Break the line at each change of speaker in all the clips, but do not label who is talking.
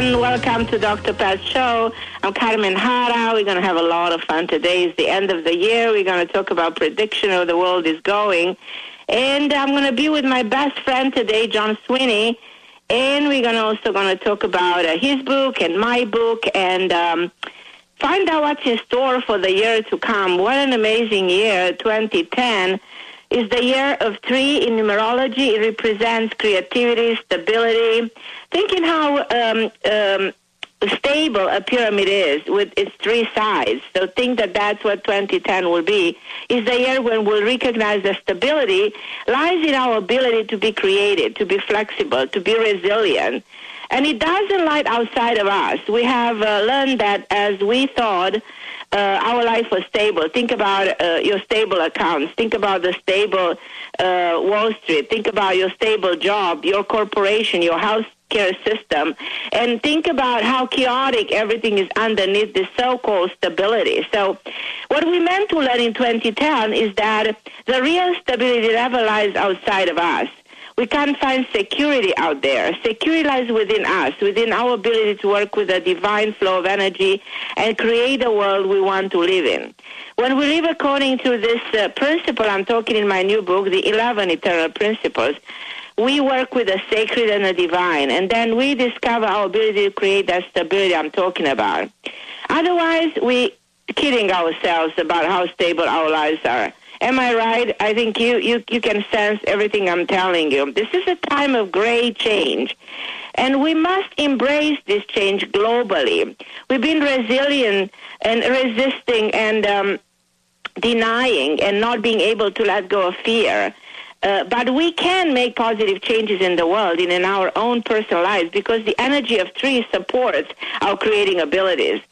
And welcome to Dr. Pat's show. I'm Carmen Harra. We're going to have a lot of fun today. It's the end of the year. We're going to talk about prediction of the world is going. And I'm going to be with my best friend today, Jon Sweeney. And we're going to also going to talk about uh, his book and my book and um, find out what's in store for the year to come. What an amazing year, 2010 is the year of three in numerology. It represents creativity, stability. Thinking how um, um, stable a pyramid is with its three sides. So think that that's what 2010 will be. Is the year when we'll recognize the stability lies in our ability to be creative, to be flexible, to be resilient. And it doesn't lie outside of us. We have uh, learned that as we thought our life was stable. Think about uh, your stable accounts. Think about the stable uh, Wall Street. Think about your stable job, your corporation, your house care system and think about how chaotic everything is underneath this so-called stability. So what we meant to learn in 2010 is that the real stability never lies outside of us. We can't find security out there. Security lies within us, within our ability to work with the divine flow of energy and create the world we want to live in. When we live according to this uh, principle, I'm talking in my new book, The 11 Eternal Principles, we work with the sacred and the divine, and then we discover our ability to create that stability I'm talking about. Otherwise, we're kidding ourselves about how stable our lives are. Am I right? I think you, you, you can sense everything I'm telling you. This is a time of great change. And we must embrace this change globally. We've been resilient and resisting and um, denying and not being able to let go of fear. Uh, but we can make positive changes in the world and in our own personal lives because the energy of trees supports our creating abilities.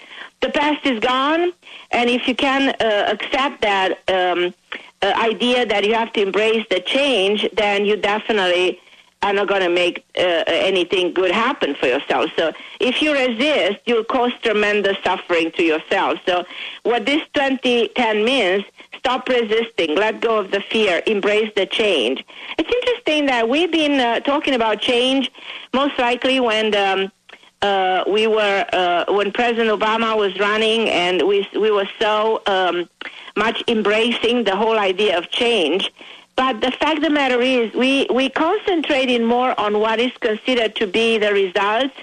The past is gone, and if you can uh, accept that um, uh, idea that you have to embrace the change, then you definitely are not going to make uh, anything good happen for yourself. So if you resist, you'll cause tremendous suffering to yourself. So what this 2010 means, stop resisting, let go of the fear, embrace the change. It's interesting that we've been uh, talking about change most likely when um, uh, we were uh, when President Obama was running, and we we were so um, much embracing the whole idea of change but the fact of the matter is, we, we concentrating more on what is considered to be the results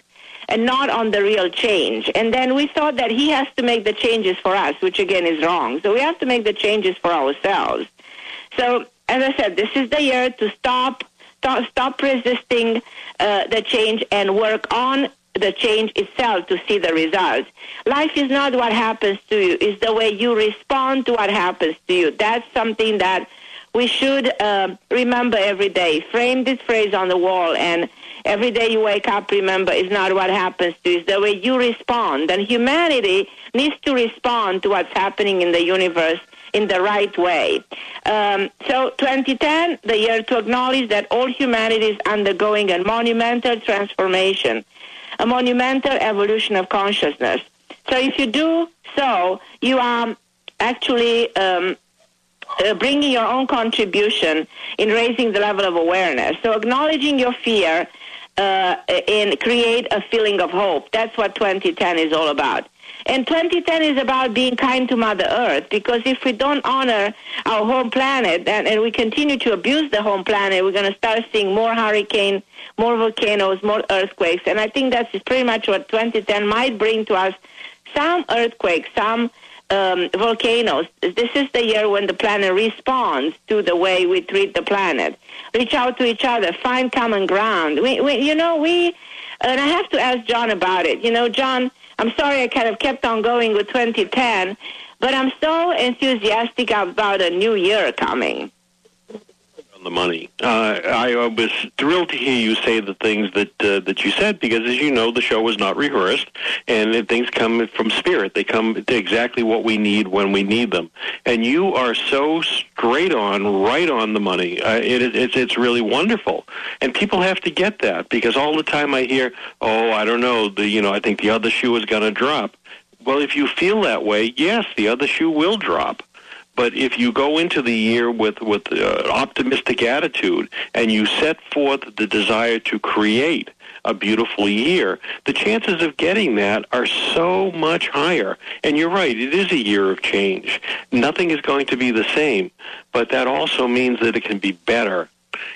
and not on the real change. And then we thought that he has to make the changes for us, which again is wrong. So we have to make the changes for ourselves. So, as I said, this is the year to stop stop, stop resisting uh, the change and work on the change itself to see the results. Life is not what happens to you, it's the way you respond to what happens to you. That's something that we should uh, remember every day. Frame this phrase on the wall, and every day you wake up, remember, it's not what happens to you, it's the way you respond. And humanity needs to respond to what's happening in the universe in the right way. Um, so 2010, the year to acknowledge that all humanity is undergoing a monumental transformation, a monumental evolution of consciousness. So if you do so, you are actually um, uh, bringing your own contribution in raising the level of awareness. So acknowledging your fear uh, and create a feeling of hope. That's what 2010 is all about. And 2010 is about being kind to Mother Earth because if we don't honor our home planet and, and we continue to abuse the home planet, we're going to start seeing more hurricanes, more volcanoes, more earthquakes. And I think that's pretty much what 2010 might bring to us. Some earthquakes, some um, volcanoes. This is the year when the planet responds to the way we treat the planet. Reach out to each other, find common ground. We, we, you know, we, and I have to ask John about it. You know, John, I'm sorry I kind of kept on going with 2010, but I'm so enthusiastic about a new year coming.
The money. Uh, I was thrilled to hear you say the things that uh, that you said because, as you know, the show was not rehearsed, and things come from spirit. They come to exactly what we need when we need them. And you are so straight on, right on the money. Uh, it, it's it's really wonderful, and people have to get that because all the time I hear, "Oh, I don't know, the you know, I think the other shoe is going to drop." Well, if you feel that way, yes, the other shoe will drop. But if you go into the year with with uh, optimistic attitude and you set forth the desire to create a beautiful year, the chances of getting that are so much higher. And you're right, it is a year of change. Nothing is going to be the same, but that also means that it can be better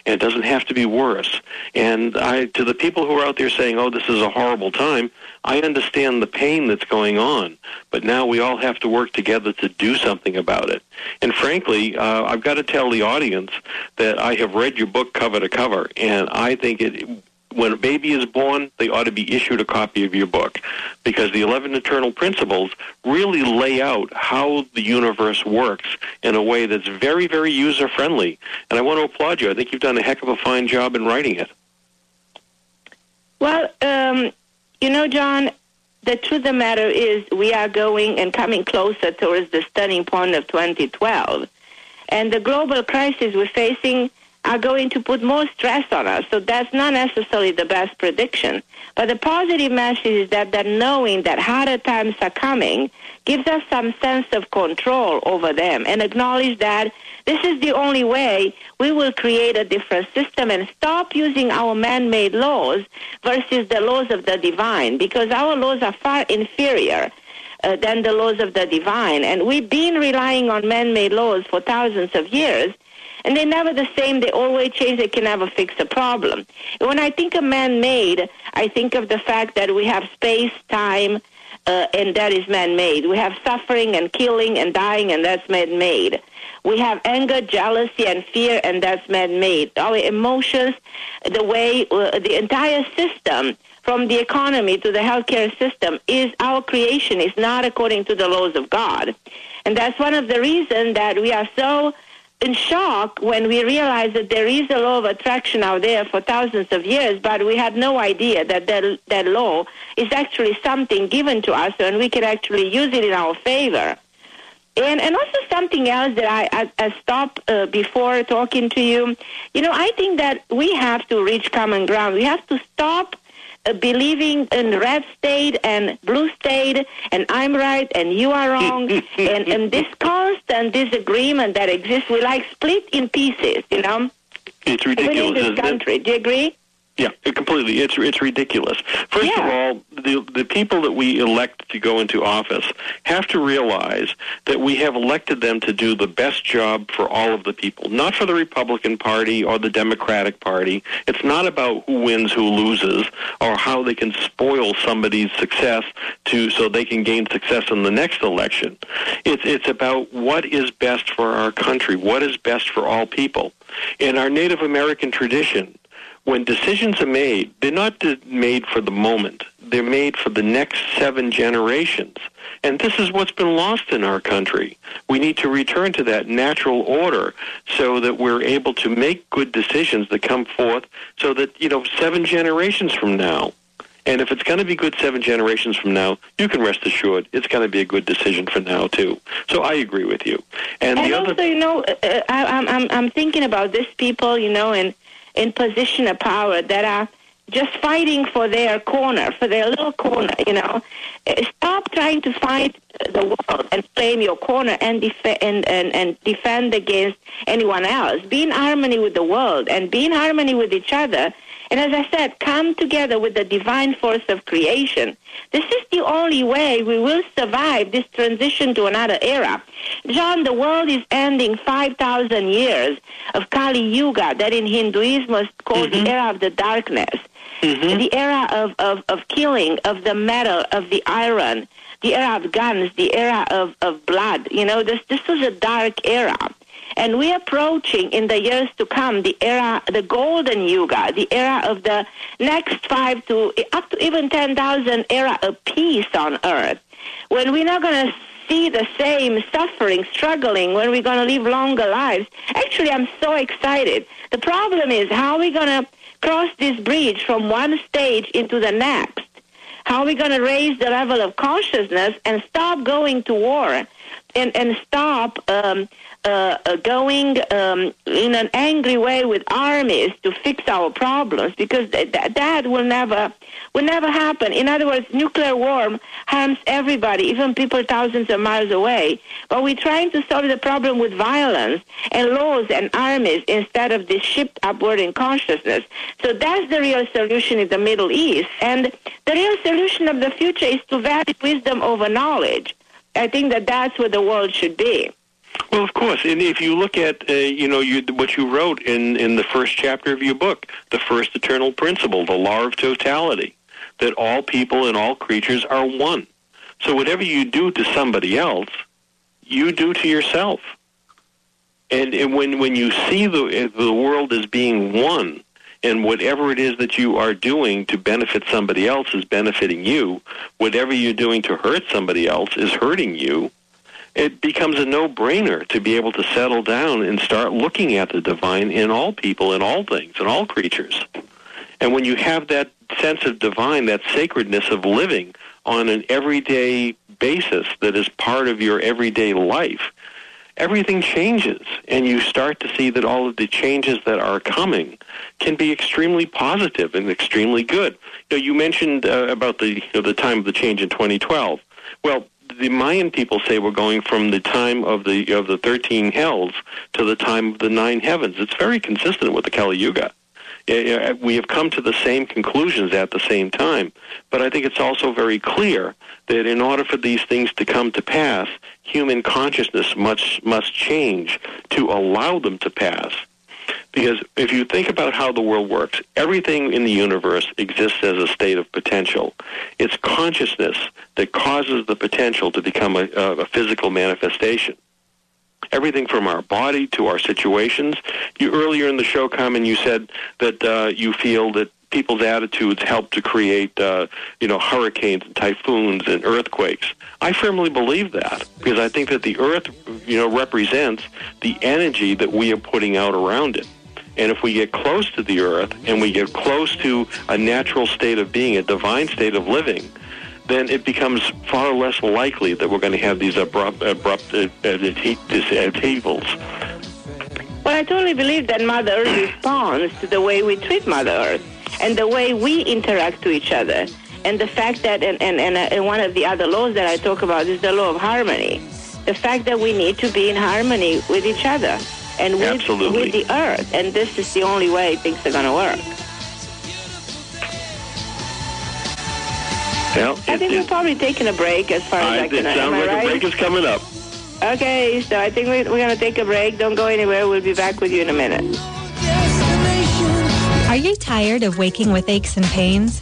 and it doesn't have to be worse. And I, to the people who are out there saying, "Oh, this is a horrible time," I understand the pain that's going on, but now we all have to work together to do something about it. And frankly, uh, I've got to tell the audience that I have read your book cover to cover, and I think it when a baby is born, they ought to be issued a copy of your book because the 11 Eternal Principles really lay out how the universe works in a way that's very, very user friendly. And I want to applaud you. I think you've done a heck of a fine job in writing it.
Well, um, you know, John, the truth of the matter is we are going and coming closer towards the stunning point of 2012. And the global crisis we're facing are going to put more stress on us. So that's not necessarily the best prediction. But the positive message is that, that knowing that harder times are coming gives us some sense of control over them and acknowledge that this is the only way we will create a different system and stop using our man-made laws versus the laws of the divine because our laws are far inferior uh, than the laws of the divine. And we've been relying on man-made laws for thousands of years and they're never the same. They always change. They can never fix a problem. When I think of man-made, I think of the fact that we have space, time, uh, and that is man-made. We have suffering and killing and dying, and that's man-made. We have anger, jealousy, and fear, and that's man-made. Our emotions, the way, uh, the entire system, from the economy to the healthcare system, is our creation. It's not according to the laws of God. And that's one of the reasons that we are so in shock when we realized that there is a law of attraction out there for thousands of years, but we had no idea that that, that law is actually something given to us and we can actually use it in our favor. And, and also something else that I, I, I stopped uh, before talking to you. You know, I think that we have to reach common ground. We have to stop Uh, believing in red state and blue state and I'm right and you are wrong and, and this constant disagreement that exists, we like split in pieces, you know?
It's ridiculous.
this country. Do you agree?
Yeah, completely. It's it's ridiculous. First
yeah.
of all, the the people that we elect to go into office have to realize that we have elected them to do the best job for all of the people, not for the Republican Party or the Democratic Party. It's not about who wins, who loses, or how they can spoil somebody's success to so they can gain success in the next election. It's it's about what is best for our country, what is best for all people. In our Native American tradition, when decisions are made, they're not made for the moment. They're made for the next seven generations. And this is what's been lost in our country. We need to return to that natural order so that we're able to make good decisions that come forth so that, you know, seven generations from now, and if it's going to be good seven generations from now, you can rest assured it's going to be a good decision for now too. So I agree with you.
And,
and
also, other, you know, uh, uh I, I'm I'm I'm thinking about these people, you know, and in position of power that are just fighting for their corner, for their little corner, you know. Eh, stop trying to fight the world and claim your corner and, def- and, and, and defend against anyone else. Be in harmony with the world and be in harmony with each other and as I said, come together with the divine force of creation. This is the only way we will survive this transition to another era. John, the world is ending 5,000 years of Kali Yuga, that in Hinduism was called mm-hmm. the era of the darkness. Mm-hmm. The era of, of, of killing, of the metal, of the iron, the era of guns, the era of, of blood. You know, this, this was a dark era. And we're approaching in the years to come the era, the golden yuga, the era of the next five to up to even 10,000 era of peace on earth. when we're not going to see the same suffering, struggling, when we're going to live longer lives. Actually, I'm so excited. The problem is how are we going to cross this bridge from one stage into the next? How are we going to raise the level of consciousness and stop going to war and, and stop um, going um, in an angry way with armies to fix our problems because th- th- that will never will never happen. In other words, nuclear war harms everybody, even people thousands of miles away. But we're trying to solve the problem with violence and laws and armies instead of this shift upward in consciousness. So that's the real solution in the Middle East. And the real solution of the future is to value wisdom over knowledge. I think that that's where the world should be.
Well, of course, and if you look at uh, you know you, what you wrote in in the first chapter of your book, the first eternal principle, the law of totality, that all people and all creatures are one. So whatever you do to somebody else, you do to yourself. And, and when when you see the the world as being one, and whatever it is that you are doing to benefit somebody else is benefiting you, whatever you're doing to hurt somebody else is hurting you it becomes a no-brainer to be able to settle down and start looking at the divine in all people, in all things, in all creatures. And when you have that sense of divine, that sacredness of living on an everyday basis that is part of your everyday life, everything changes and you start to see that all of the changes that are coming can be extremely positive and extremely good. You, know, you mentioned uh, about the you know, the time of the change in 2012. Well, the Mayan people say we're going from the time of the of the thirteen hells to the time of the nine heavens. It's very consistent with the Kali Yuga. Uh, we have come to the same conclusions at the same time, but I think it's also very clear that in order for these things to come to pass, human consciousness must must change to allow them to pass. Because if you think about how the world works, everything in the universe exists as a state of potential. It's consciousness that causes the potential to become a, a physical manifestation. Everything from our body to our situations. You earlier in the show, Carmen, you said that uh, you feel that people's attitudes help to create, uh, you know, hurricanes and typhoons and earthquakes. I firmly believe that because I think that the earth, you know, represents the energy that we are putting out around it. And if we get close to the earth and we get close to a natural state of being, a divine state of living, then it becomes far less likely that we're going to have these abrupt, abrupt uh, upheavals.
Well, I totally believe that Mother Earth responds to the way we treat Mother Earth and the way we interact to each other. And the fact that, and, and, and, uh, and one of the other laws that I talk about is the law of harmony. The fact that we need to be in harmony with each other and with, with the earth. And this is the only way things are going to work.
Well,
I think we're probably taking a break as far as I, I can.
It sounds like
right?
a break is coming up.
Okay, so I think we're, we're going to take a break. Don't go anywhere. We'll be back with you in a minute.
Are you tired of waking with aches and pains?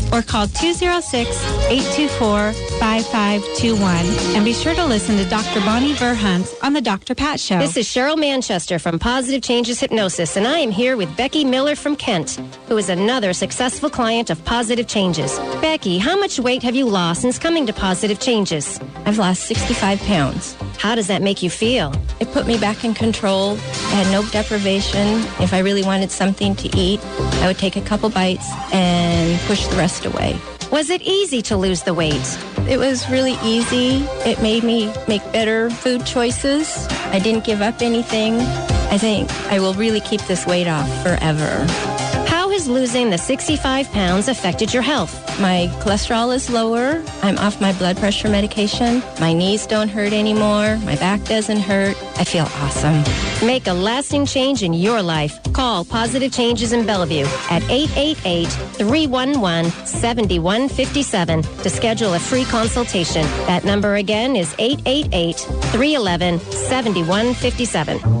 or call 206-824-5521. And be sure to listen to Dr. Bonnie Verhunt on The Dr. Pat Show.
This is Cheryl Manchester from Positive Changes Hypnosis, and I am here with Becky Miller from Kent, who is another successful client of Positive Changes. Becky, how much weight have you lost since coming to Positive Changes?
I've lost 65 pounds.
How does that make you feel?
It put me back in control. I had no deprivation. If I really wanted something to eat, I would take a couple bites and push the rest away.
Was it easy to lose the weight?
It was really easy. It made me make better food choices. I didn't give up anything. I think I will really keep this weight off forever.
Losing the 65 pounds affected your health?
My cholesterol is lower. I'm off my blood pressure medication. My knees don't hurt anymore. My back doesn't hurt. I feel awesome.
Make a lasting change in your life. Call Positive Changes in Bellevue at 888-311-7157 to schedule a free consultation. That number again is 888-311-7157.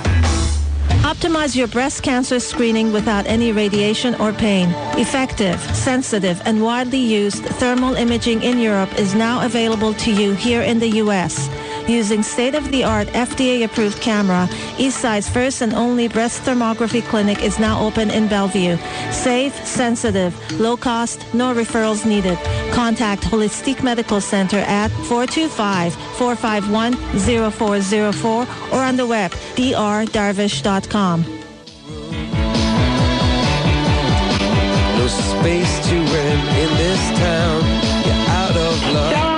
Optimize your breast cancer screening without any radiation or pain. Effective, sensitive, and widely used thermal imaging in Europe is now available to you here in the U.S. Using state-of-the-art FDA-approved camera, Eastside's first and only breast thermography clinic is now open in Bellevue. Safe, sensitive, low cost, no referrals needed. Contact Holistic Medical Center at 425-451-0404 or on the web drdarvish.com.
No space to rent in this town. You're out of luck.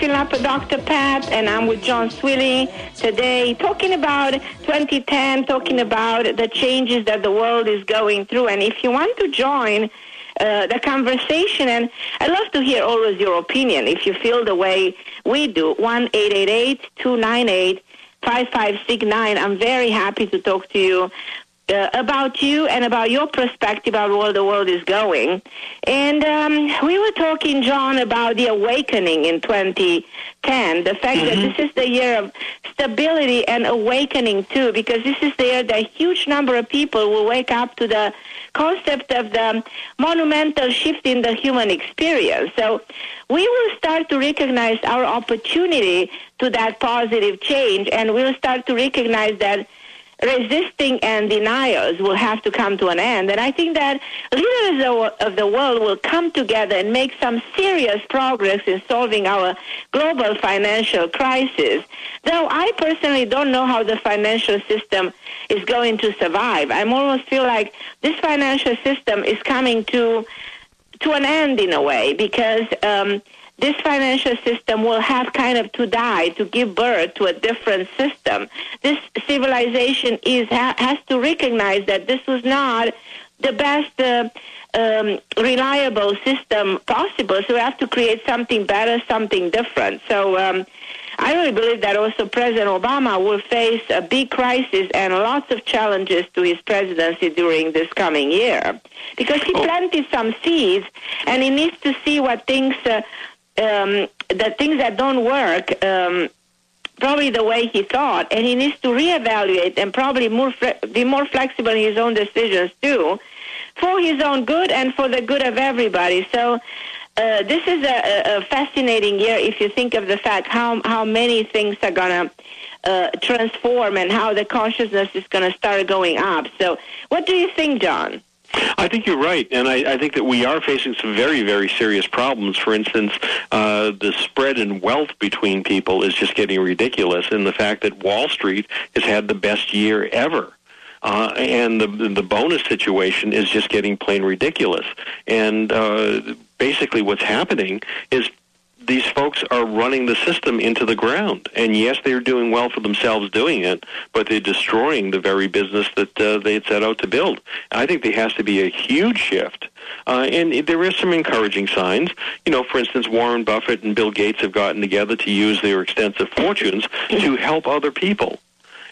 With Dr. Pat, and I'm with Jon Sweeney today, talking about 2010, talking about the changes that the world is going through. And if you want to join uh, the conversation, and I'd love to hear always your opinion. If you feel the way we do, one eight eight eight two nine eight five five six nine. I'm very happy to talk to you uh, about you and about your perspective about where the world is going. And um, we were talking, John, about the awakening in 2010, the fact that this is the year of stability and awakening too, because this is the year that a huge number of people will wake up to the concept of the monumental shift in the human experience. So we will start to recognize our opportunity to that positive change, and we'll start to recognize that resisting and denials will have to come to an end. And I think that leaders of- of the world will come together and make some serious progress in solving our global financial crisis. Though I personally don't know how the financial system is going to survive. I almost feel like this financial system is coming to to an end in a way because um, this financial system will have kind of to die to give birth to a different system. This civilization is ha- has to recognize that this was not the best. Uh, um, reliable system possible. So we have to create something better, something different. So um, I really believe that also President Obama will face a big crisis and lots of challenges to his presidency during this coming year because he planted some seeds and he needs to see what things, uh, um, the things that don't work. Um, probably the way he thought, and he needs to reevaluate and probably more be more flexible in his own decisions too, for his own good and for the good of everybody. So. Uh, this is a, a, a fascinating year if you think of the fact how how many things are gonna uh, transform and how the consciousness is gonna start going up. So, what do you think, John?
I think you're right, and I, I think that we are facing some very, very serious problems. For instance, uh, the spread in wealth between people is just getting ridiculous, and the fact that Wall Street has had the best year ever. Uh, and the the bonus situation is just getting plain ridiculous. And uh, basically, what's happening is these folks are running the system into the ground. And yes, they're doing well for themselves doing it, but they're destroying the very business that uh, they had set out to build. I think there has to be a huge shift. Uh, and there is some encouraging signs. You know, for instance, Warren Buffett and Bill Gates have gotten together to use their extensive fortunes to help other people.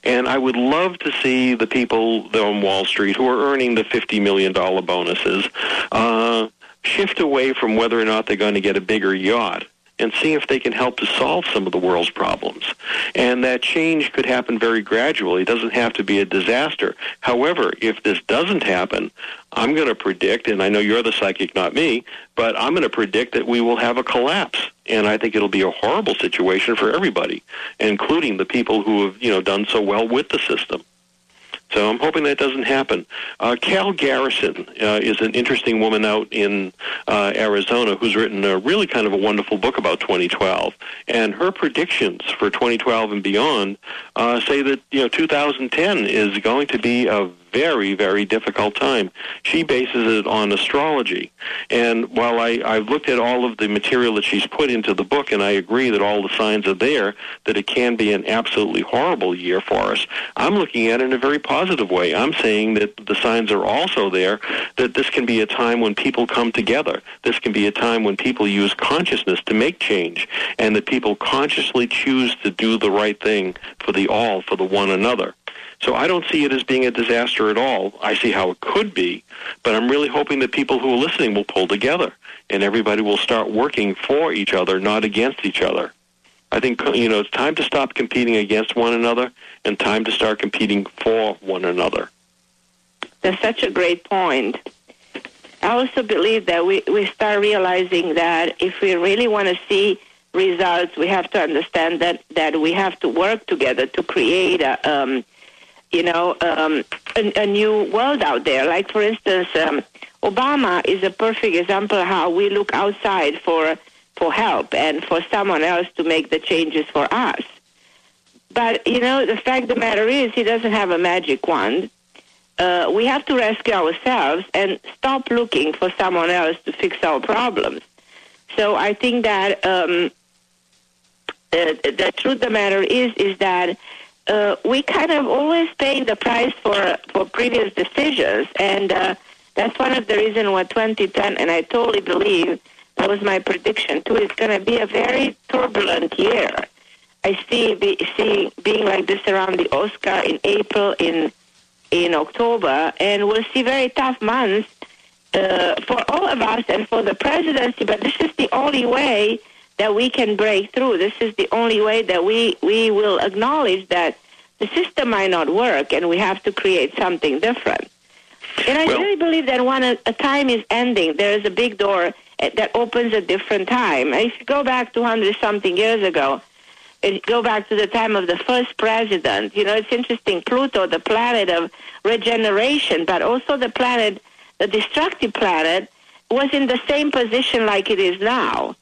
And I would love to see the people on Wall Street who are earning the $50 million bonuses uh, shift away from whether or not they're going to get a bigger yacht and see if they can help to solve some of the world's problems. And that change could happen very gradually. It doesn't have to be a disaster. However, if this doesn't happen, I'm going to predict, and I know you're the psychic, not me, but I'm going to predict that we will have a collapse. And I think it'll be a horrible situation for everybody, including the people who have, you know, done so well with the system. So I'm hoping that doesn't happen. Uh, Cal Garrison uh, is an interesting woman out in uh, Arizona who's written a really kind of a wonderful book about 2012. And her predictions for 2012 and beyond uh, say that you know 2010 is going to be a very, very difficult time. She bases it on astrology. And while I, I've looked at all of the material that she's put into the book, and I agree that all the signs are there, that it can be an absolutely horrible year for us, I'm looking at it in a very positive way. I'm saying that the signs are also there that this can be a time when people come together. This can be a time when people use consciousness to make change, and that people consciously choose to do the right thing for the all, for the one another. So I don't see it as being a disaster at all. I see how it could be, but I'm really hoping that people who are listening will pull together and everybody will start working for each other, not against each other. I think you know it's time to stop competing against one another and time to start competing for one another.
That's such a great point. I also believe that we, we start realizing that if we really want to see results, we have to understand that, that we have to work together to create a, um, you know, um, a, a, new world out there. Like, for instance, um, Obama is a perfect example of how we look outside for for help and for someone else to make the changes for us. But you know, the fact of the matter is, he doesn't have a magic wand. Uh, we have to rescue ourselves and stop looking for someone else to fix our problems. So I think that um, uh, the truth of the matter is is that uh, we kind of always pay the price for for previous decisions, and uh, that's one of the reasons why 2010. And I totally believe that was my prediction too. It's going to be a very turbulent year. I see be, see being like this around the Oscar in April, in in October, and we'll see very tough months uh, for all of us and for the presidency. But this is the only way that we can break through. This is the only way that we, we will acknowledge that the system might not work and we have to create something different. And I well, really believe that when a, a time is ending, there is a big door eh, that opens a different time. If you go back 200 something years ago, and go back to the time of the first president, you know, it's interesting. Pluto, the planet of regeneration, but also the planet, the destructive planet, was in the same position like it is now.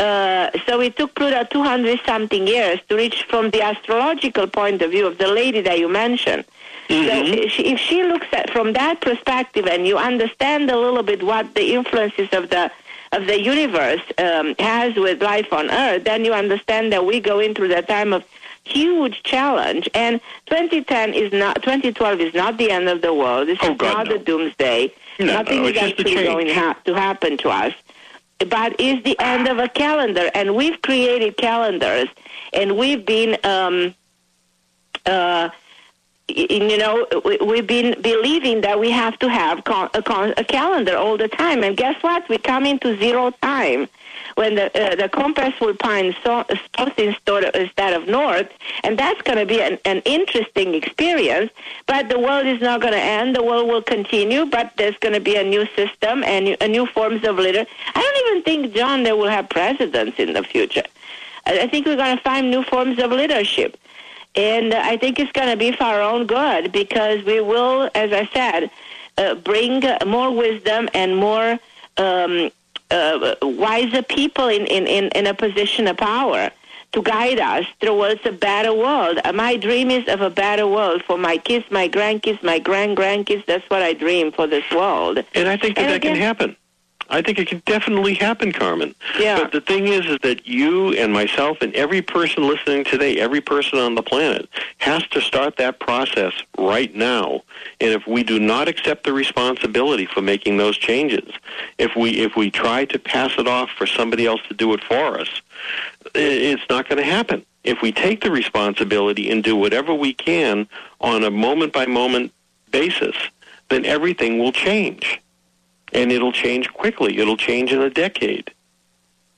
Uh, so it took Pluto 200 something years to reach from the astrological point of view of the lady that you mentioned. Mm-hmm. So if she, looks at from that perspective and you understand a little bit what the influences of the of the universe um, has with life on Earth, then you understand that we go into the time of huge challenge. And 2010 is not 2012 is not the end of the world. This
oh,
is
God,
not
no.
the doomsday.
No,
Nothing
no,
is actually going ha- to happen to us but is the end of a calendar. And we've created calendars, and we've been, um, uh, you know, we've been believing that we have to have a, a calendar all the time. And guess what? We come into zero time when the uh, the compass will point south instead of north, and that's going to be an, an interesting experience. But the world is not going to end; the world will continue. But there's going to be a new system and a new forms of leader. I don't even think John they will have presidents in the future. I think we're going to find new forms of leadership. And I think it's going to be for our own good because we will, as I said, uh, bring more wisdom and more um, uh, wiser people in, in, in, in a position of power to guide us towards a better world. Uh, my dream is of a better world for my kids, my grandkids, my grand grandkids. That's what I dream for this world.
And I think that
And
that
again-
can happen. I think it can definitely happen, Carmen.
Yeah.
But the thing is, is that you and myself and every person listening today, every person on the planet, has to start that process right now. And if we do not accept the responsibility for making those changes, if we if we try to pass it off for somebody else to do it for us, it's not going to happen. If we take the responsibility and do whatever we can on a moment by moment basis, then everything will change and it'll change quickly. It'll change in a decade.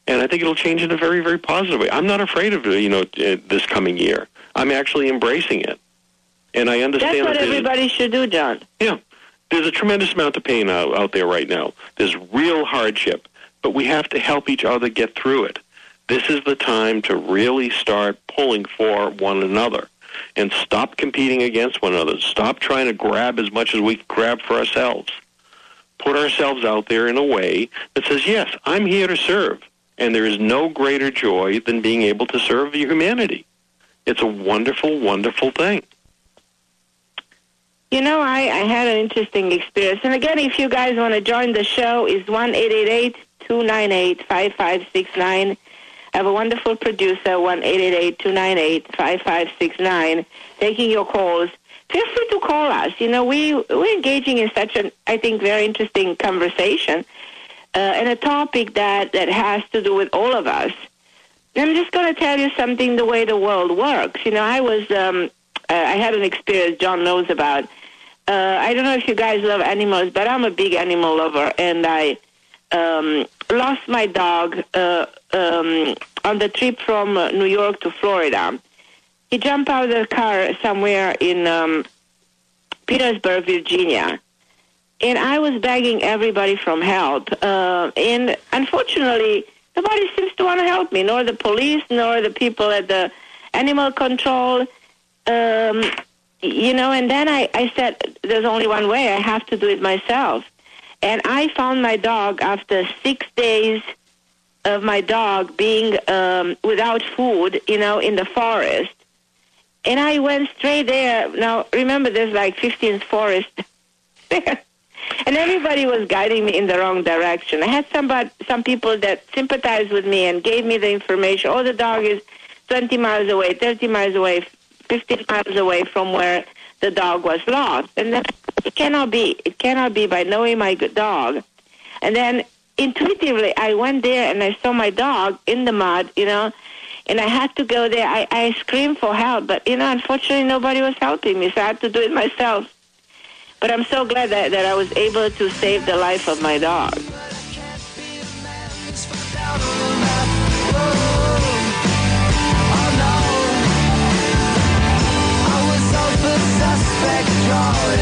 and I think it'll change in a very, very positive way. I'm not afraid of you know uh, this coming year. I'm actually embracing it, and I understand.
That's what
that
everybody should do, John.
yeah, there's a tremendous amount of pain out, out there right now. There's real hardship, but we have to help each other get through it. This is the time to really start pulling for one another and stop competing against one another. Stop trying to grab as much as we can grab for ourselves. Put ourselves out there in a way that says, yes, I'm here to serve. And there is no greater joy than being able to serve humanity. It's a wonderful, wonderful thing.
You know, I, I had an interesting experience. And again, if you guys want to join the show, is one eight eight eight two nine eight five five six nine. I have a wonderful producer, one eight eight eight two nine eight five five six nine, taking your calls. Feel free to call us. You know, we we're engaging in such an, I think, very interesting conversation, uh, and a topic that that has to do with all of us. I'm just going to tell you something the way the world works. You know, I was, um, uh, I had an experience John knows about. Uh, I don't know if you guys love animals, but I'm a big animal lover, and I um, lost my dog uh, um, on the trip from uh, New York to Florida. He jumped out of the car somewhere in um, Petersburg, Virginia, and I was begging everybody from help. Uh, and unfortunately, nobody seems to want to help me, nor the police, nor the people at the animal control. Um, you know, and then I, I said, there's only one way. I have to do it myself. And I found my dog after six days of my dog being um, without food, you know, in the forest. And I went straight there. Now, remember, there's like 15th Forest there. And everybody was guiding me in the wrong direction. I had somebody, some people that sympathized with me and gave me the information. Oh, the dog is 20 miles away, 30 miles away, 15 miles away from where the dog was lost. And then it cannot be. It cannot be by knowing my good dog. And then intuitively, I went there and I saw my dog in the mud, you know, and I had to go there. I, I screamed for help, but, you know, unfortunately, nobody was helping me, so I had to do it myself. But I'm so glad that, that I was able to save the life of my dog.
You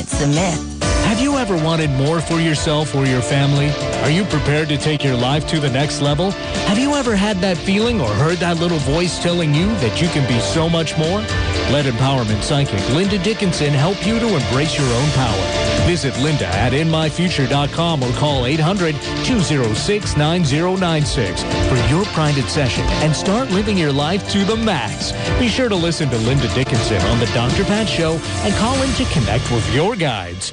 the myth.
Have you ever wanted more for yourself or your family? Are you prepared to take your life to the next level? Have you ever had that feeling or heard that little voice telling you that you can be so much more? Let empowerment psychic Linda Dickinson help you to embrace your own power. Visit Linda at inmyfuture.com or call 800-206-9096 for your private session and start living your life to the max. Be sure to listen to Linda Dickinson on the Dr. Pat Show and call in to connect with your guides.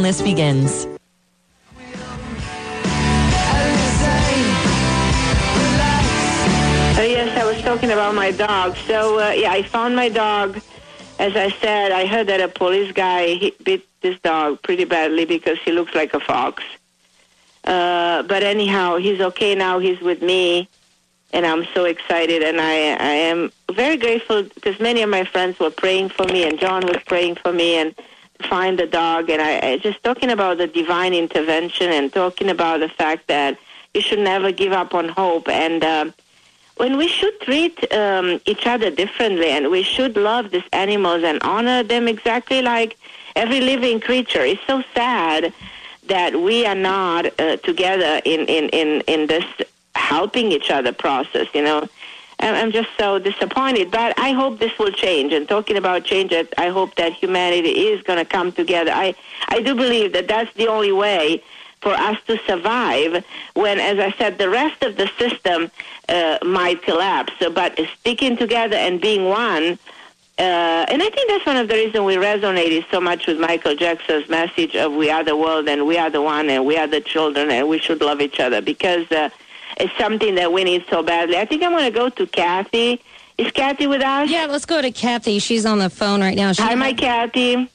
begins.
Oh, yes, I was talking about my dog. So, uh, yeah, I found my dog. As I said, I heard that a police guy he bit this dog pretty badly because he looks like a fox. Uh, but anyhow, he's okay now. He's with me, and I'm so excited. And I, I am very grateful because many of my friends were praying for me, and John was praying for me, and find the dog. And I, I just talking about the divine intervention and talking about the fact that you should never give up on hope. And uh, when we should treat um, each other differently, and we should love these animals and honor them exactly like every living creature. It's so sad that we are not uh, together in, in, in, in this helping each other process, you know. I'm just so disappointed, but I hope this will change. And talking about change, I- I hope that humanity is going to come together. I, I do believe that that's the only way for us to survive when, as I said, the rest of the system uh, might collapse. But sticking together and being one, uh, and I think that's one of the reasons we resonated so much with Michael Jackson's message of "We are the world, and we are the one, and we are the children, and we should love each other," because uh, it's something that we need so badly. I think I'm going to go to Kathy. Is Kathy with us?
Yeah, let's go to Kathy. She's on the phone right now. She
Hi, my Kathy.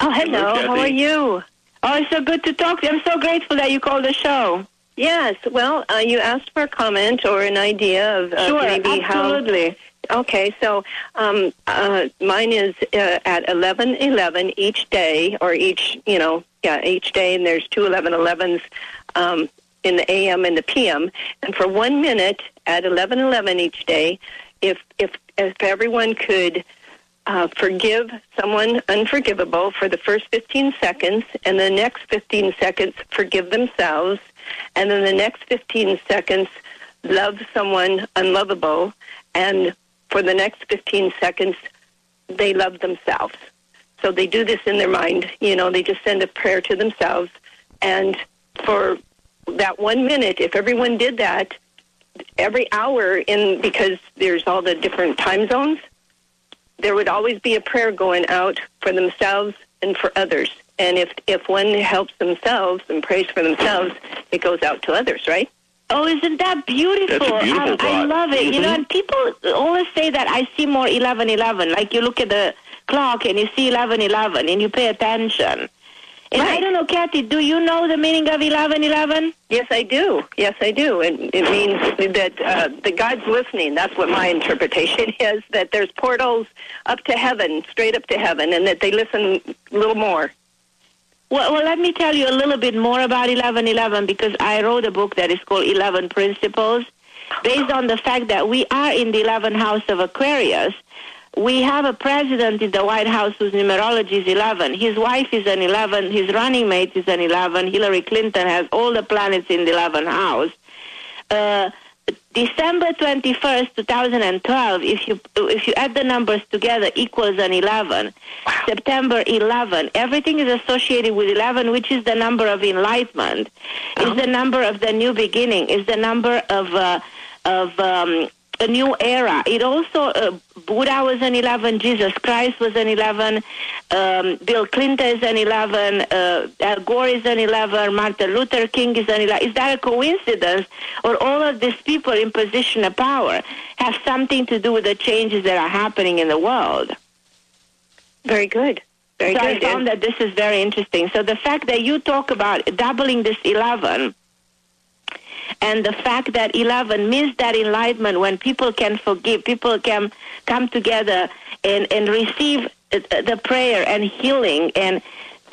Oh, hello. How are you?
Oh, it's so good to talk to you. I'm so grateful that you called the show.
Yes. Well, uh, you asked for a comment or an idea of uh, maybe how
Sure,
maybe
absolutely.
how. Okay, so um, uh, mine is uh, at eleven eleven each day, or each you know, yeah, each day, and there's two eleven elevens um, in the AM and the PM, and for one minute at eleven eleven each day, if if if everyone could uh, forgive someone unforgivable for the first 15 seconds, and the next 15 seconds forgive themselves, and then the next 15 seconds love someone unlovable, and for the next 15 seconds they love themselves. So they do this in their mind. You know, they just send a prayer to themselves, and for that one minute, if everyone did that every hour, in because there's all the different time zones there would always be a prayer going out for themselves and for others. And if if one helps themselves and prays for themselves, it goes out to others, right?
Oh, isn't that beautiful?
That's a beautiful
I, I love it. You know,
Mhm.
and people always say that I see more 1111. Like you look at the clock and you see 1111 and you pay attention. And I don't know, Kathy, do you know the meaning of 1111?
Yes, I do. Yes, I do. And it means that uh, the God's listening. That's what my interpretation is. That there's portals up to heaven, straight up to heaven, and that they listen a little more.
Well, well, let me tell you a little bit more about 1111 because I wrote a book that is called 11 Principles based on the fact that we are in the 11th house of Aquarius. We have a president in the White House whose numerology is 11. His wife is an 11. His running mate is an 11. Hillary Clinton has all the planets in the 11th house. Uh, December 21st, 2012, if you if you add the numbers together, equals an 11. September 11, everything is associated with 11, which is the number of enlightenment, is the number of the new beginning, is the number of uh, of um, a new era. It also uh, Buddha was an 11, Jesus Christ was an 11, um, Bill Clinton is an 11, uh, Al Gore is an 11, Martin Luther King is an 11. Is that a coincidence? Or all of these people in position of power have something to do with the changes that are happening in the world?
Very good. Very
so I found that this is very interesting. So the fact that you talk about doubling this 11 and the fact that 11 means that enlightenment when people can forgive, people can come together and, and receive uh, the prayer and healing. And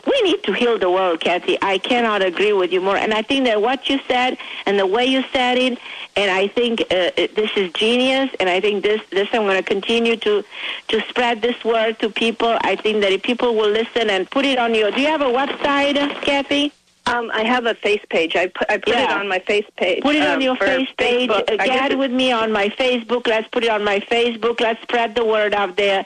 we need to heal the world, Kathy. I cannot agree with you more. And I think that what you said and the way you said it and I think uh, this is genius. And I think this this I'm going to continue to to spread this word to people. I think that if people will listen and put it on your. Do you have a website, Kathy?
Um, I have a face page. I put I put it on my face page.
Put it on
um,
your face page.
Facebook.
Uh,
I guess
Get
it-
with me on my Facebook. Let's put it on my Facebook. Let's spread the word out there.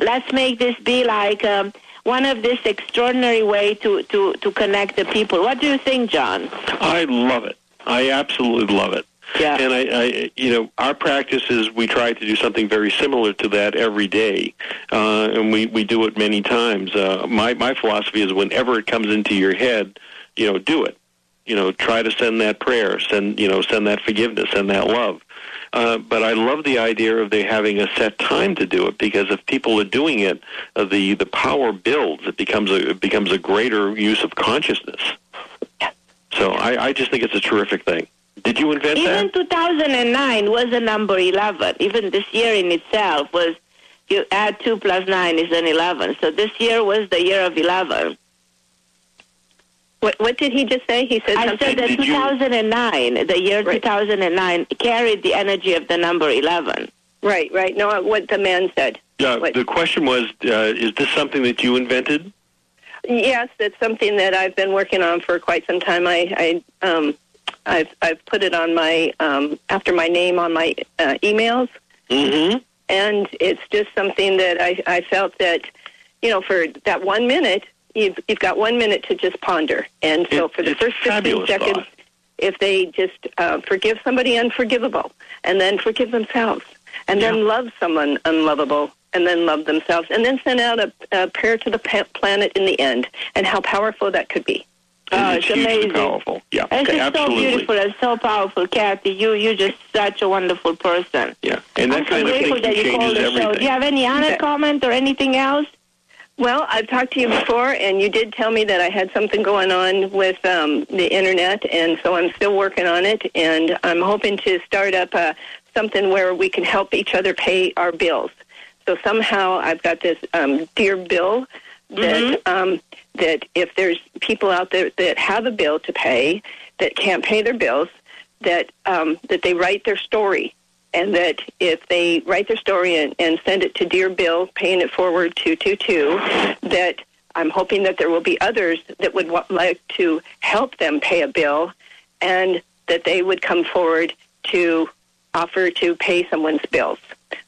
Let's make this be like um, one of this extraordinary way to, to, to connect the people. What do you think, Jon?
I love it. I absolutely love it.
Yeah.
And I, I, you know, our practice is we try to do something very similar to that every day, uh, and we we do it many times. Uh, my my philosophy is whenever it comes into your head, you know, do it. You know, try to send that prayer, send you know, send that forgiveness, send that love. Uh, but I love the idea of they having a set time to do it because if people are doing it, uh, the the power builds. It becomes a it becomes a greater use of consciousness. So I, I just think it's a terrific thing. Did you invent that?
Even
that?
2009 was a number 11. Even this year in itself was, you add 2 plus 9 is an 11. So this year was the year of 11.
What, what did he just say? He said
I
something.
said that 2009, the year 2009, carried the energy of the number 11.
Right, right. No, what the man said.
Yeah. The question was, uh, is this something that you invented?
Yes, it's something that I've been working on for quite some time. I, I um, I've I've put it on my um, after my name on my uh, emails,
mm-hmm.
and it's just something that I, I felt that you know for that one minute you've you've got one minute to just ponder, and so for the first fifteen seconds,
thought.
if they just uh, forgive somebody unforgivable, and then forgive themselves, and then love someone unlovable, and then love themselves, and then send out a, a prayer to the pa- planet in the end, and how powerful that could be.
Oh,
it's
it's amazing.
powerful. Yeah,
It's just
absolutely.
so beautiful and so powerful, Kathy. You, you're just such a wonderful person.
Yeah, and that
I'm so
of
grateful that you called
changes
the show. Do you have any other
Okay.
comment or anything else?
Well, I've talked to you before, and you did tell me that I had something going on with um, the internet, and so I'm still working on it, and I'm hoping to start up uh, something where we can help each other pay our bills. So somehow I've got this um, dear bill that um, that if there's people out there that have a bill to pay that can't pay their bills, that um, that they write their story and that if they write their story and, and send it to Dear Bill, paying it forward to 22, that I'm hoping that there will be others that would wa- like to help them pay a bill and that they would come forward to offer to pay someone's bills.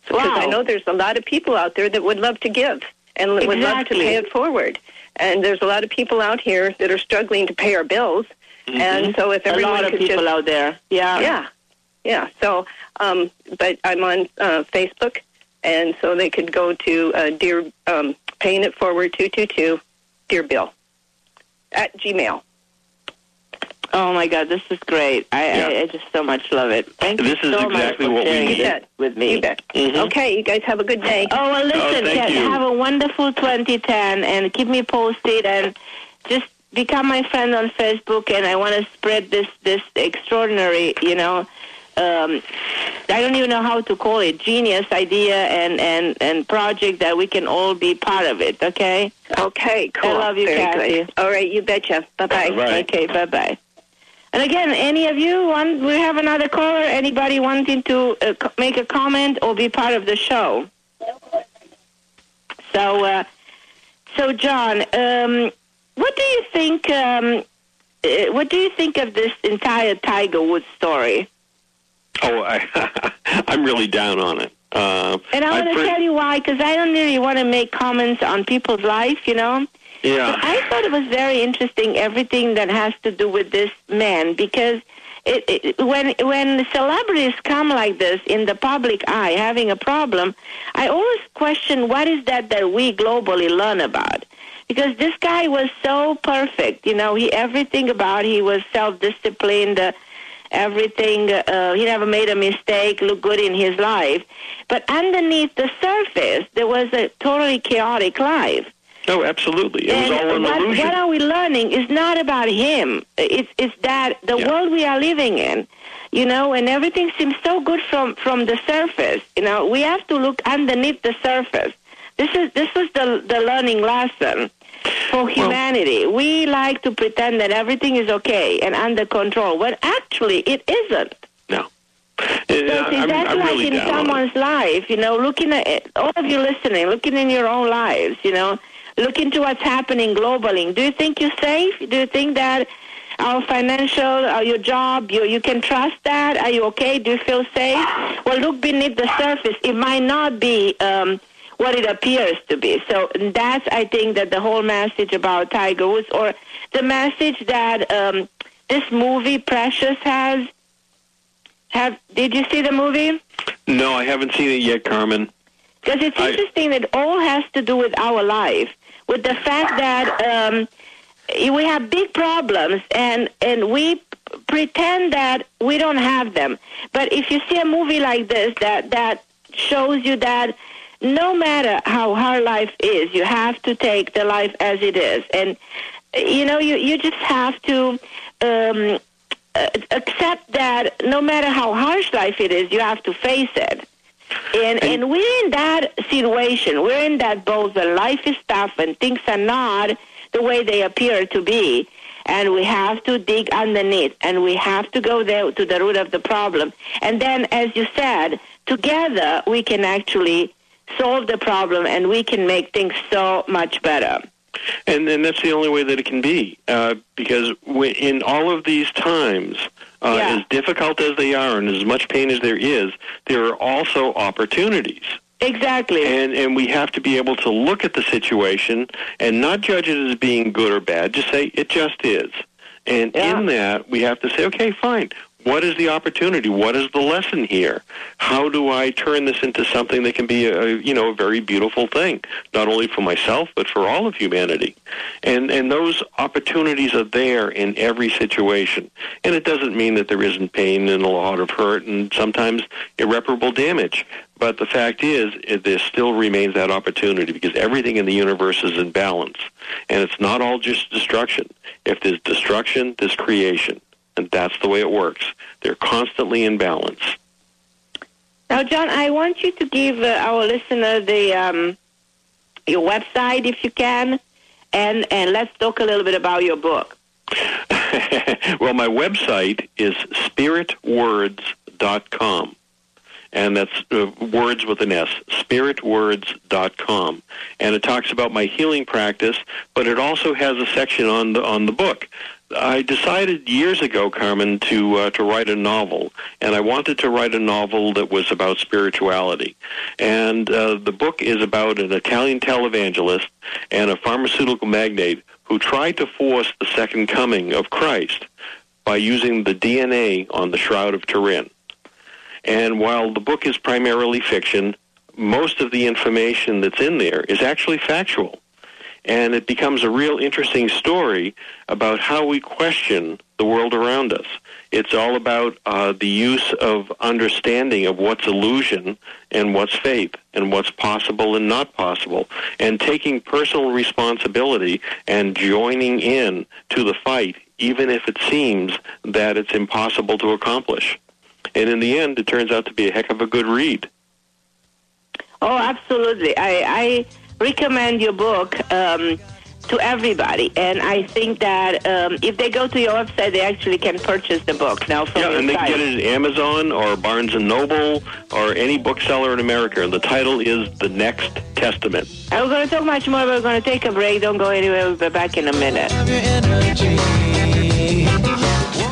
Because I know there's a lot of people out there that would love to give and would love to pay it forward. And there's a lot of people out here that are struggling to pay our bills. And so if
Mm-hmm. a
everyone
lot of
could
people
just
out there. Yeah.
yeah, yeah. So, um, but I'm on uh, Facebook, and so they could go to uh, Dear um, Paying It Forward two two two, Dear Bill, at Gmail.
Oh my God, this is great. I, I, I just so much love it. Thank
This
you
is
so much
exactly
for
what we
sharing this with me.
You.
Mhm.
Okay, you guys have a good day.
Oh well, listen,
thank
Kat, have a wonderful 2010, and keep me posted, and just become my friend on Facebook. And I want to spread this this extraordinary, you know, um, I don't even know how to call it, genius idea and and and project that we can all be part of it. Okay.
Okay, cool.
I love you,
Very
Kathy.
good. All right, you betcha. Bye bye.
Bye.
Okay. Bye bye. And again, any of you want? We have another caller. Anybody wanting to uh, make a comment or be part of the show? So, uh, so Jon, um, what do you think? Um, uh, what do you think of this entire Tiger Woods story?
Oh, I, I'm really down on it. Uh,
And I want to
pre-
tell you why, because I don't really want to make comments on people's life, you know.
Yeah.
But I thought it was very interesting everything that has to do with this man because it, it, when when celebrities come like this in the public eye having a problem, I always question what is that that we globally learn about. Because this guy was so perfect, you know, he everything about he was self-disciplined, uh, everything. Uh, he never made a mistake. Looked good in his life, but underneath the surface, there was a totally chaotic life.
No, absolutely. It was all an
what,
illusion.
what are we learning is not about him. It's it's that the world we are living in, you know, and everything seems so good from from the surface. You know, we have to look underneath the surface. This is this was the the learning lesson for humanity. we like to pretend that everything is okay and under control, when actually it isn't.
No. Yeah,
So see,
I'm,
that's
I'm
like
really
in someone's life, you know, looking at it, all of you listening, looking in your own lives, you know, look into what's happening globally. Do you think you're safe? Do you think that our financial, uh, your job, you you can trust that? Are you okay? Do you feel safe? Well, look beneath the surface. It might not be um, what it appears to be. So that's, I think, that the whole message about Tiger Woods, or the message that um, this movie Precious has. Have did you see the movie?
No, I haven't seen it yet, Carmen.
Because it's
I-
interesting that all has to do with our life, with the fact that um, we have big problems and and we pretend that we don't have them. But if you see a movie like this that that shows you that no matter how hard life is, you have to take the life as it is, and you know you you just have to. Um, uh, accept that no matter how harsh life it is, you have to face it. And, and we're in that situation. We're in that both the life is tough and things are not the way they appear to be. And we have to dig underneath and we have to go there to the root of the problem. And then, as you said, together we can actually solve the problem and we can make things so much better.
And and that's the only way that it can be, uh, because we, in all of these times, uh, as difficult as they are and as much pain as there is, there are also opportunities.
Exactly.
And and we have to be able to look at the situation and not judge it as being good or bad. Just say it just is. And in that, we have to say, okay, fine. What is the opportunity? What is the lesson here? How do I turn this into something that can be a you know a very beautiful thing, not only for myself but for all of humanity? And and those opportunities are there in every situation. And it doesn't mean that there isn't pain and a lot of hurt and sometimes irreparable damage. But the fact is, there still remains that opportunity because everything in the universe is in balance, and it's not all just destruction. If there's destruction, there's creation, and that's the way it works. They're constantly in balance.
Now, Jon, I want you to give uh, our listener the um, your website if you can, and and let's talk a little bit about your book.
well, my website is spiritwords.com. And that's uh, words with an S, spiritwords.com. And it talks about my healing practice, but it also has a section on the, on the book. I decided years ago, Carmen, to uh, to write a novel, and I wanted to write a novel that was about spirituality. And uh, the book is about an Italian televangelist and a pharmaceutical magnate who tried to force the second coming of Christ by using the DNA on the Shroud of Turin. And while the book is primarily fiction, most of the information that's in there is actually factual. And it becomes a real interesting story about how we question the world around us. It's all about uh, the use of understanding of what's illusion and what's faith and what's possible and not possible, and taking personal responsibility and joining in to the fight, even if it seems that it's impossible to accomplish. And in the end, it turns out to be a heck of a good read.
Oh, absolutely. I, I recommend your book um, to everybody, and I think that um, if they go to your website, they actually can purchase the book now from
Yeah,
your
and they
site.
can get it at Amazon or Barnes and Noble or any bookseller in America. And the title is The Next Testament.
And we're going to talk much more. But we're going to take a break. Don't go anywhere. We'll be back in a minute.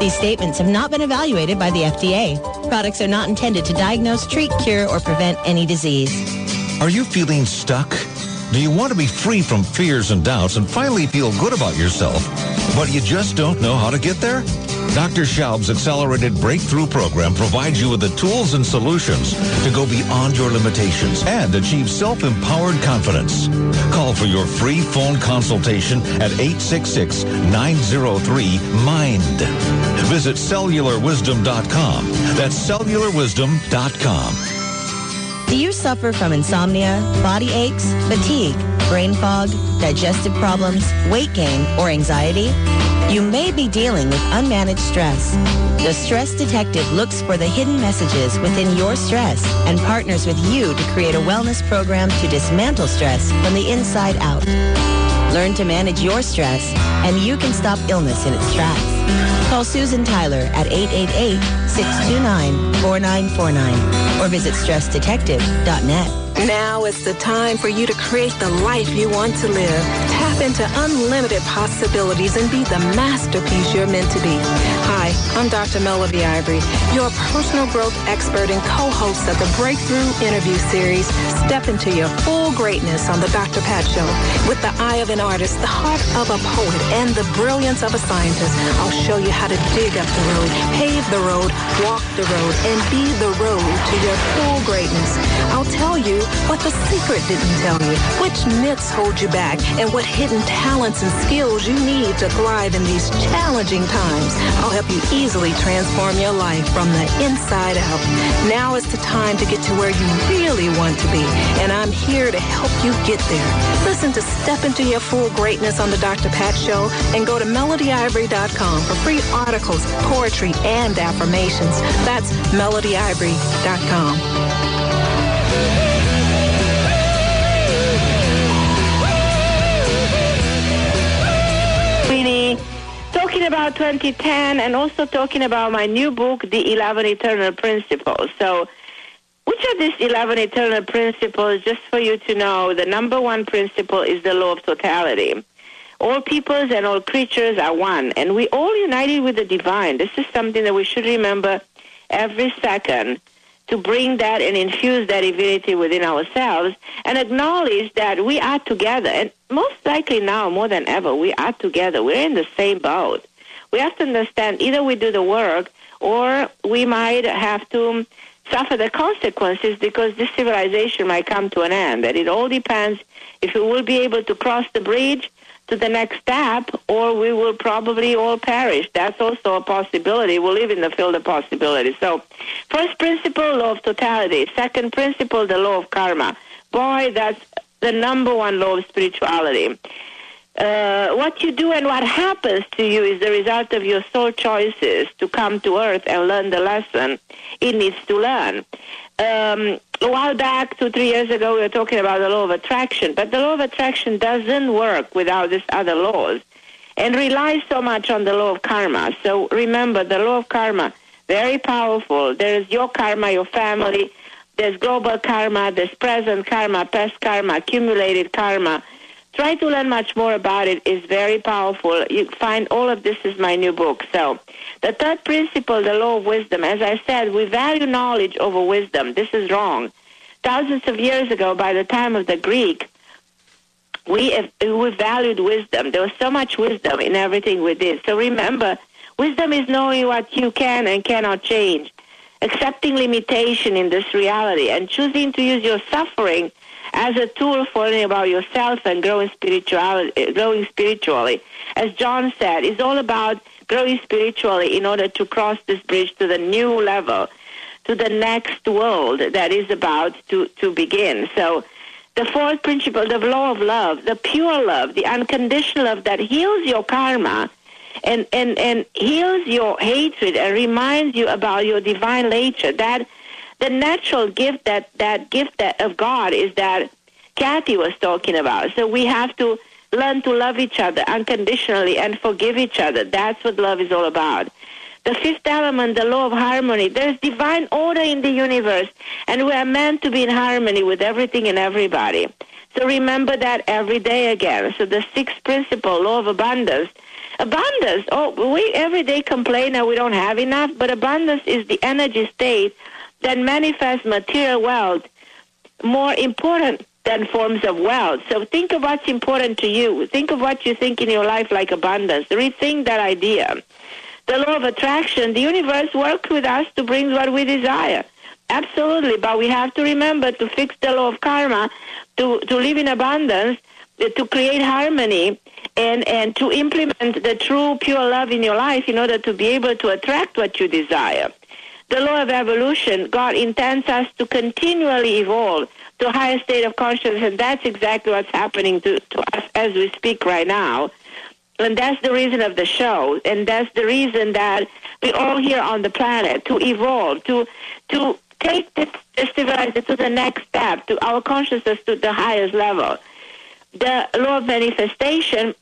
These statements have not been evaluated by the FDA. Products are not intended to diagnose, treat, cure, or prevent any disease.
Are you feeling stuck? Do you want to be free from fears and doubts and finally feel good about yourself, but you just don't know how to get there? Dr. Schaub's accelerated breakthrough program provides you with the tools and solutions to go beyond your limitations and achieve self-empowered confidence. Call for your free phone consultation at 866-903-MIND. Visit cellularwisdom.com. That's cellularwisdom.com.
Do you suffer from insomnia, body aches, fatigue, brain fog, digestive problems, weight gain, or anxiety? You may be dealing with unmanaged stress. The Stress Detective looks for the hidden messages within your stress and partners with you to create a wellness program to dismantle stress from the inside out. Learn to manage your stress, and you can stop illness in its tracks. Call Susan Tyler at 888-629-4949 or visit stressdetective.net.
Now is the time for you to create the life you want to live. Tap into unlimited possibilities and be the masterpiece you're meant to be. Hi, I'm Dr. Melody Ivory, your personal growth expert and co-host of the Breakthrough Interview Series. Step into your full greatness on the Dr. Pat Show. With the eye of an artist, the heart of a poet, and the brilliance of a scientist, I'll show you how to dig up the road, pave the road, walk the road, and be the road to your full greatness. I'll tell you what the secret didn't tell you, which myths hold you back, and what hidden talents and skills you need to thrive in these challenging times. I'll help you easily transform your life from the inside out. Now is the time to get to where you really want to be, and I'm here to help you get there. Listen to Step Into Your Full Greatness on the Dr. Pat Show and go to melodyivory.com for free articles, poetry, and affirmations. That's melodyivory.com.
talking about 2010 and also talking about my new book, The 11 Eternal Principles. So, which of these 11 eternal principles, just for you to know, the number one principle is the law of totality. All peoples and all creatures are one, and we all united with the divine. This is something that we should remember every second to bring that and infuse that divinity within ourselves and acknowledge that we are together. And most likely now, more than ever, we are together. We're in the same boat. We have to understand either we do the work or we might have to suffer the consequences because this civilization might come to an end. And it all depends if we will be able to cross the bridge to the next step or we will probably all perish. That's also a possibility. We live in the field of possibility. So, first principle, law of totality. Second principle, the law of karma. Boy, that's the number one law of spirituality. Uh, what you do and what happens to you is the result of your soul choices to come to earth and learn the lesson it needs to learn. Um, a while back, two, three years ago, we were talking about the law of attraction, but the law of attraction doesn't work without these other laws and relies so much on the law of karma. So remember, the law of karma, very powerful. There's your karma, your family, there's global karma, there's present karma, past karma, accumulated karma. Try to learn much more about. It's very powerful. You find all of this is my new book. So the third principle, the law of wisdom, as I said, we value knowledge over wisdom. This is wrong. Thousands of years ago, by the time of the Greek, we, we valued wisdom. There was so much wisdom in everything we did. So remember, wisdom is knowing what you can and cannot change, accepting limitation in this reality, and choosing to use your suffering as a tool for learning about yourself and growing spirituality, eh, growing spiritually. As Jon said, it's all about growing spiritually in order to cross this bridge to the new level, to the next world that is about to, to begin. So the fourth principle, the law of love, the pure love, the unconditional love that heals your karma and, and, and heals your hatred and reminds you about your divine nature. That the natural gift that that gift that of God is that Kathy was talking about. So we have to learn to love each other unconditionally and forgive each other. That's what love is all about. The fifth element, the law of harmony. There's divine order in the universe, and we are meant to be in harmony with everything and everybody. So remember that every day again. So the sixth principle, law of abundance. Abundance. Oh, we every day complain that we don't have enough, but abundance is the energy state that manifest material wealth more important than forms of wealth. So think of what's important to you. Think of what you think in your life like abundance. Rethink that idea. The law of attraction, the universe works with us to bring what we desire. Absolutely, but we have to remember to fix the law of karma, to, to live in abundance, uh, to create harmony, and, and to implement the true pure love in your life in order to be able to attract what you desire the law of evolution, God intends us to continually evolve, to a higher state of consciousness, and that's exactly what's happening to, to us as we speak right now. And that's the reason of the show, and that's the reason that we're all here on the planet to evolve, to to take this, this civilization to the next step, to our consciousness to the highest level. The law of manifestation,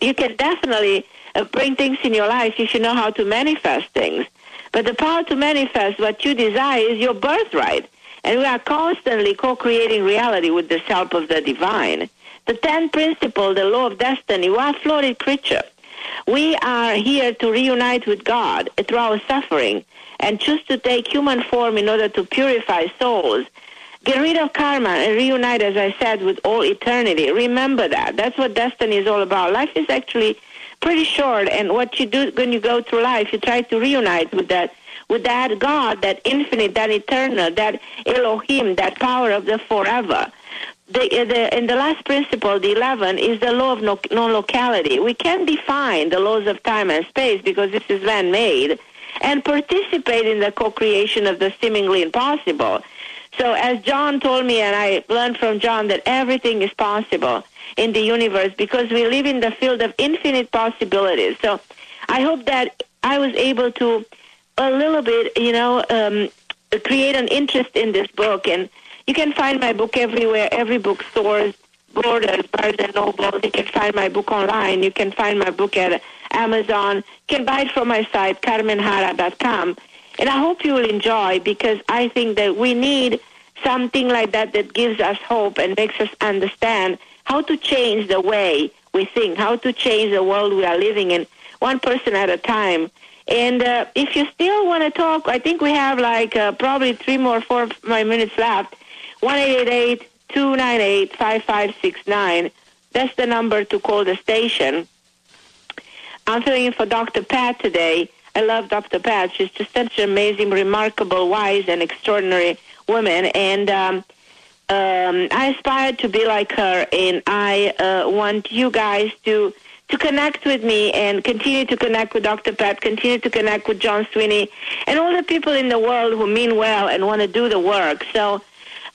you can definitely uh, bring things in your life if you know how to manifest things. But the power to manifest what you desire is your birthright. And we are constantly co-creating reality with the help of the divine. The ten principle, the law of destiny, we are a floated creature. We are here to reunite with God through our suffering and choose to take human form in order to purify souls. Get rid of karma and reunite, as I said, with all eternity. Remember that. That's what destiny is all about. Life is actually pretty short, and what you do when you go through life, you try to reunite with that with that God, that infinite, that eternal, that Elohim, that power of the forever. The, uh, the, and the last principle, the 11, is the law of no, non-locality. We can define the laws of time and space because this is man-made and participate in the co-creation of the seemingly impossible. So as Jon told me, and I learned from Jon, that everything is possible in the universe because we live in the field of infinite possibilities. So I hope that I was able to a little bit, you know, um, create an interest in this book. And you can find my book everywhere, every bookstore, Borders, Barnes and Noble. You can find my book online. You can find my book at Amazon. You can buy it from my site, carmenharra.com. And I hope you will enjoy because I think that we need something like that that gives us hope and makes us understand how to change the way we think, how to change the world we are living in, one person at a time. And uh, if you still want to talk, I think we have like uh, probably three more, four minutes left. One eight eight eight two nine eight five five six nine. That's the number to call the station. I'm filling in for Dr. Pat today. I love Dr. Pat. She's just such an amazing, remarkable, wise, and extraordinary woman. And um, um, I aspire to be like her, and I uh, want you guys to to connect with me and continue to connect with Dr. Pat, continue to connect with Jon Sweeney, and all the people in the world who mean well and want to do the work. So,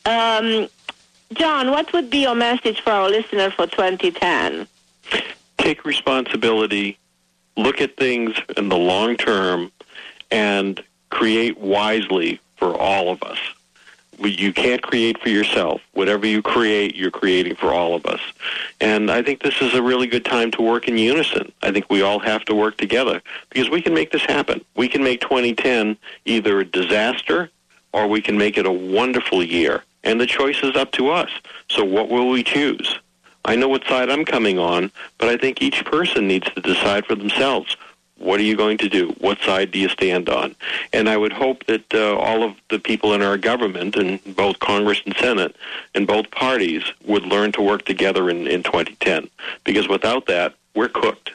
um, Jon, what would be your message for our listener for 2010?
Take responsibility, look at things in the long term, and create wisely for all of us you can't create for yourself. Whatever you create, you're creating for all of us. And I think this is a really good time to work in unison. I think we all have to work together because we can make this happen. We can make 2010 either a disaster or we can make it a wonderful year. And the choice is up to us. So what will we choose? I know what side I'm coming on, but I think each person needs to decide for themselves what are you going to do? What side do you stand on? And I would hope that uh, all of the people in our government, and both Congress and Senate, and both parties, would learn to work together in, in 2010. Because without that, we're cooked.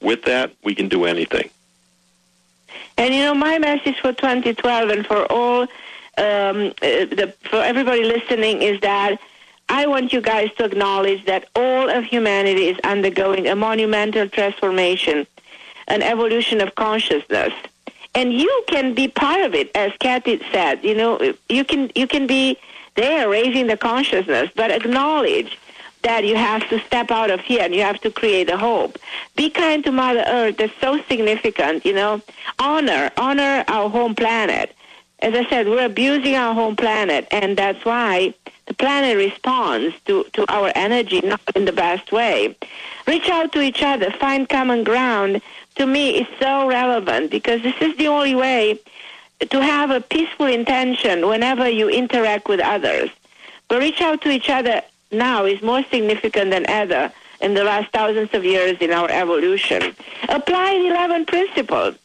With that, we can do anything.
And you know, my message for 2012 and for all, um, uh, the, for everybody listening, is that I want you guys to acknowledge that all of humanity is undergoing a monumental transformation an evolution of consciousness. And you can be part of it as kathy said you know you can you can be there raising the consciousness but acknowledge that you have to step out of here and you have to create a hope. Be kind to mother earth that's so significant you know. Honor honor our home planet. As i said we're abusing our home planet and that's why the planet responds to, to our energy not in the best way. Reach out to each other find common ground to me is so relevant because this is the only way to have a peaceful intention whenever you interact with others. But reach out to each other now is more significant than ever in the last thousands of years in our evolution. Apply the 11 principles.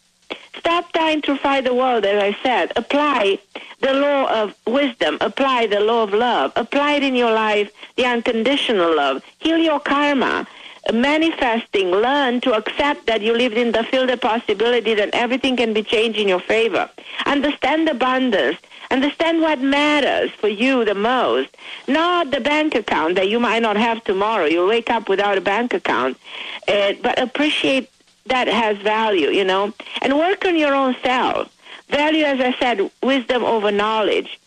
Stop trying to fight the world, as I said. Apply the law of wisdom. Apply the law of love. Apply it in your life, the unconditional love. Heal your karma manifesting, learn to accept that you lived in the field of possibility, that everything can be changed in your favor. Understand abundance. Understand what matters for you the most. Not the bank account that you might not have tomorrow. You'll wake up without a bank account. Uh, but appreciate that has value, you know. And work on your own self. Value, as I said, wisdom over knowledge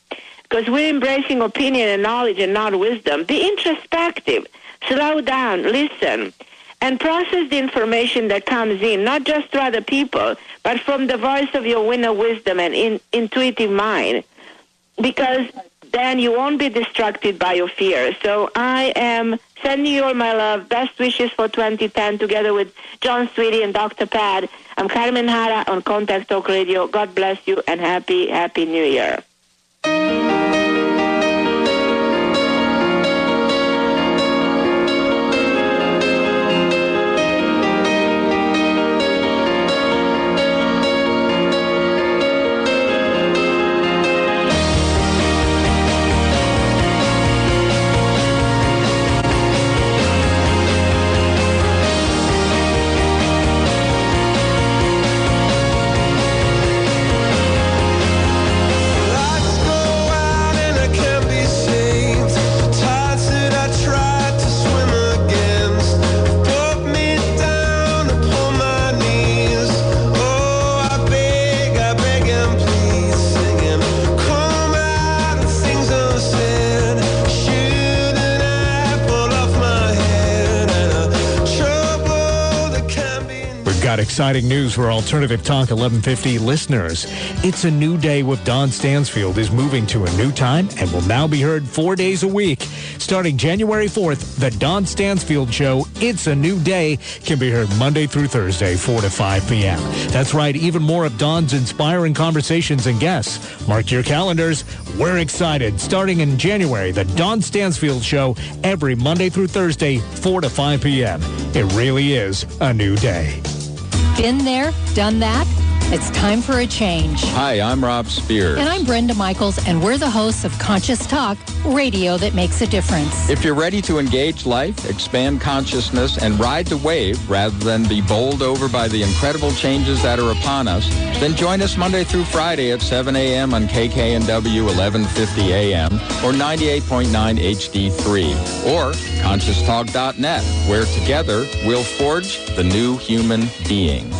because we're embracing opinion and knowledge and not wisdom. Be introspective. Slow down. Listen. And process the information that comes in, not just through other people, but from the voice of your inner wisdom and in, intuitive mind. Because then you won't be distracted by your fears. So I am sending you all my love, best wishes for 2010 together with Jon Sweeney and Dr. Pat. I'm Carmen Harra on Contact Talk Radio. God bless you and happy, happy New Year.
Exciting news for Alternative Talk 1150 listeners. It's a new day with Don Stansfield is moving to a new time and will now be heard four days a week. Starting January 4th, the Don Stansfield Show, It's a New Day, can be heard Monday through Thursday, 4 to 5 p.m. That's right, even more of Don's inspiring conversations and guests. Mark your calendars. We're excited. Starting in January, the Don Stansfield Show, every Monday through Thursday, 4 to 5 p.m. It really is a new day.
Been there, done that? It's time for a change.
Hi, I'm Rob Spence.
And I'm Brenda Michaels, and we're the hosts of Conscious Talk, radio that makes a difference.
If you're ready to engage life, expand consciousness, and ride the wave rather than be bowled over by the incredible changes that are upon us, then join us Monday through Friday at 7 a.m. on KKNW 1150 a.m. or 98.9 HD3 or conscioustalk.net, where together we'll forge the new human being.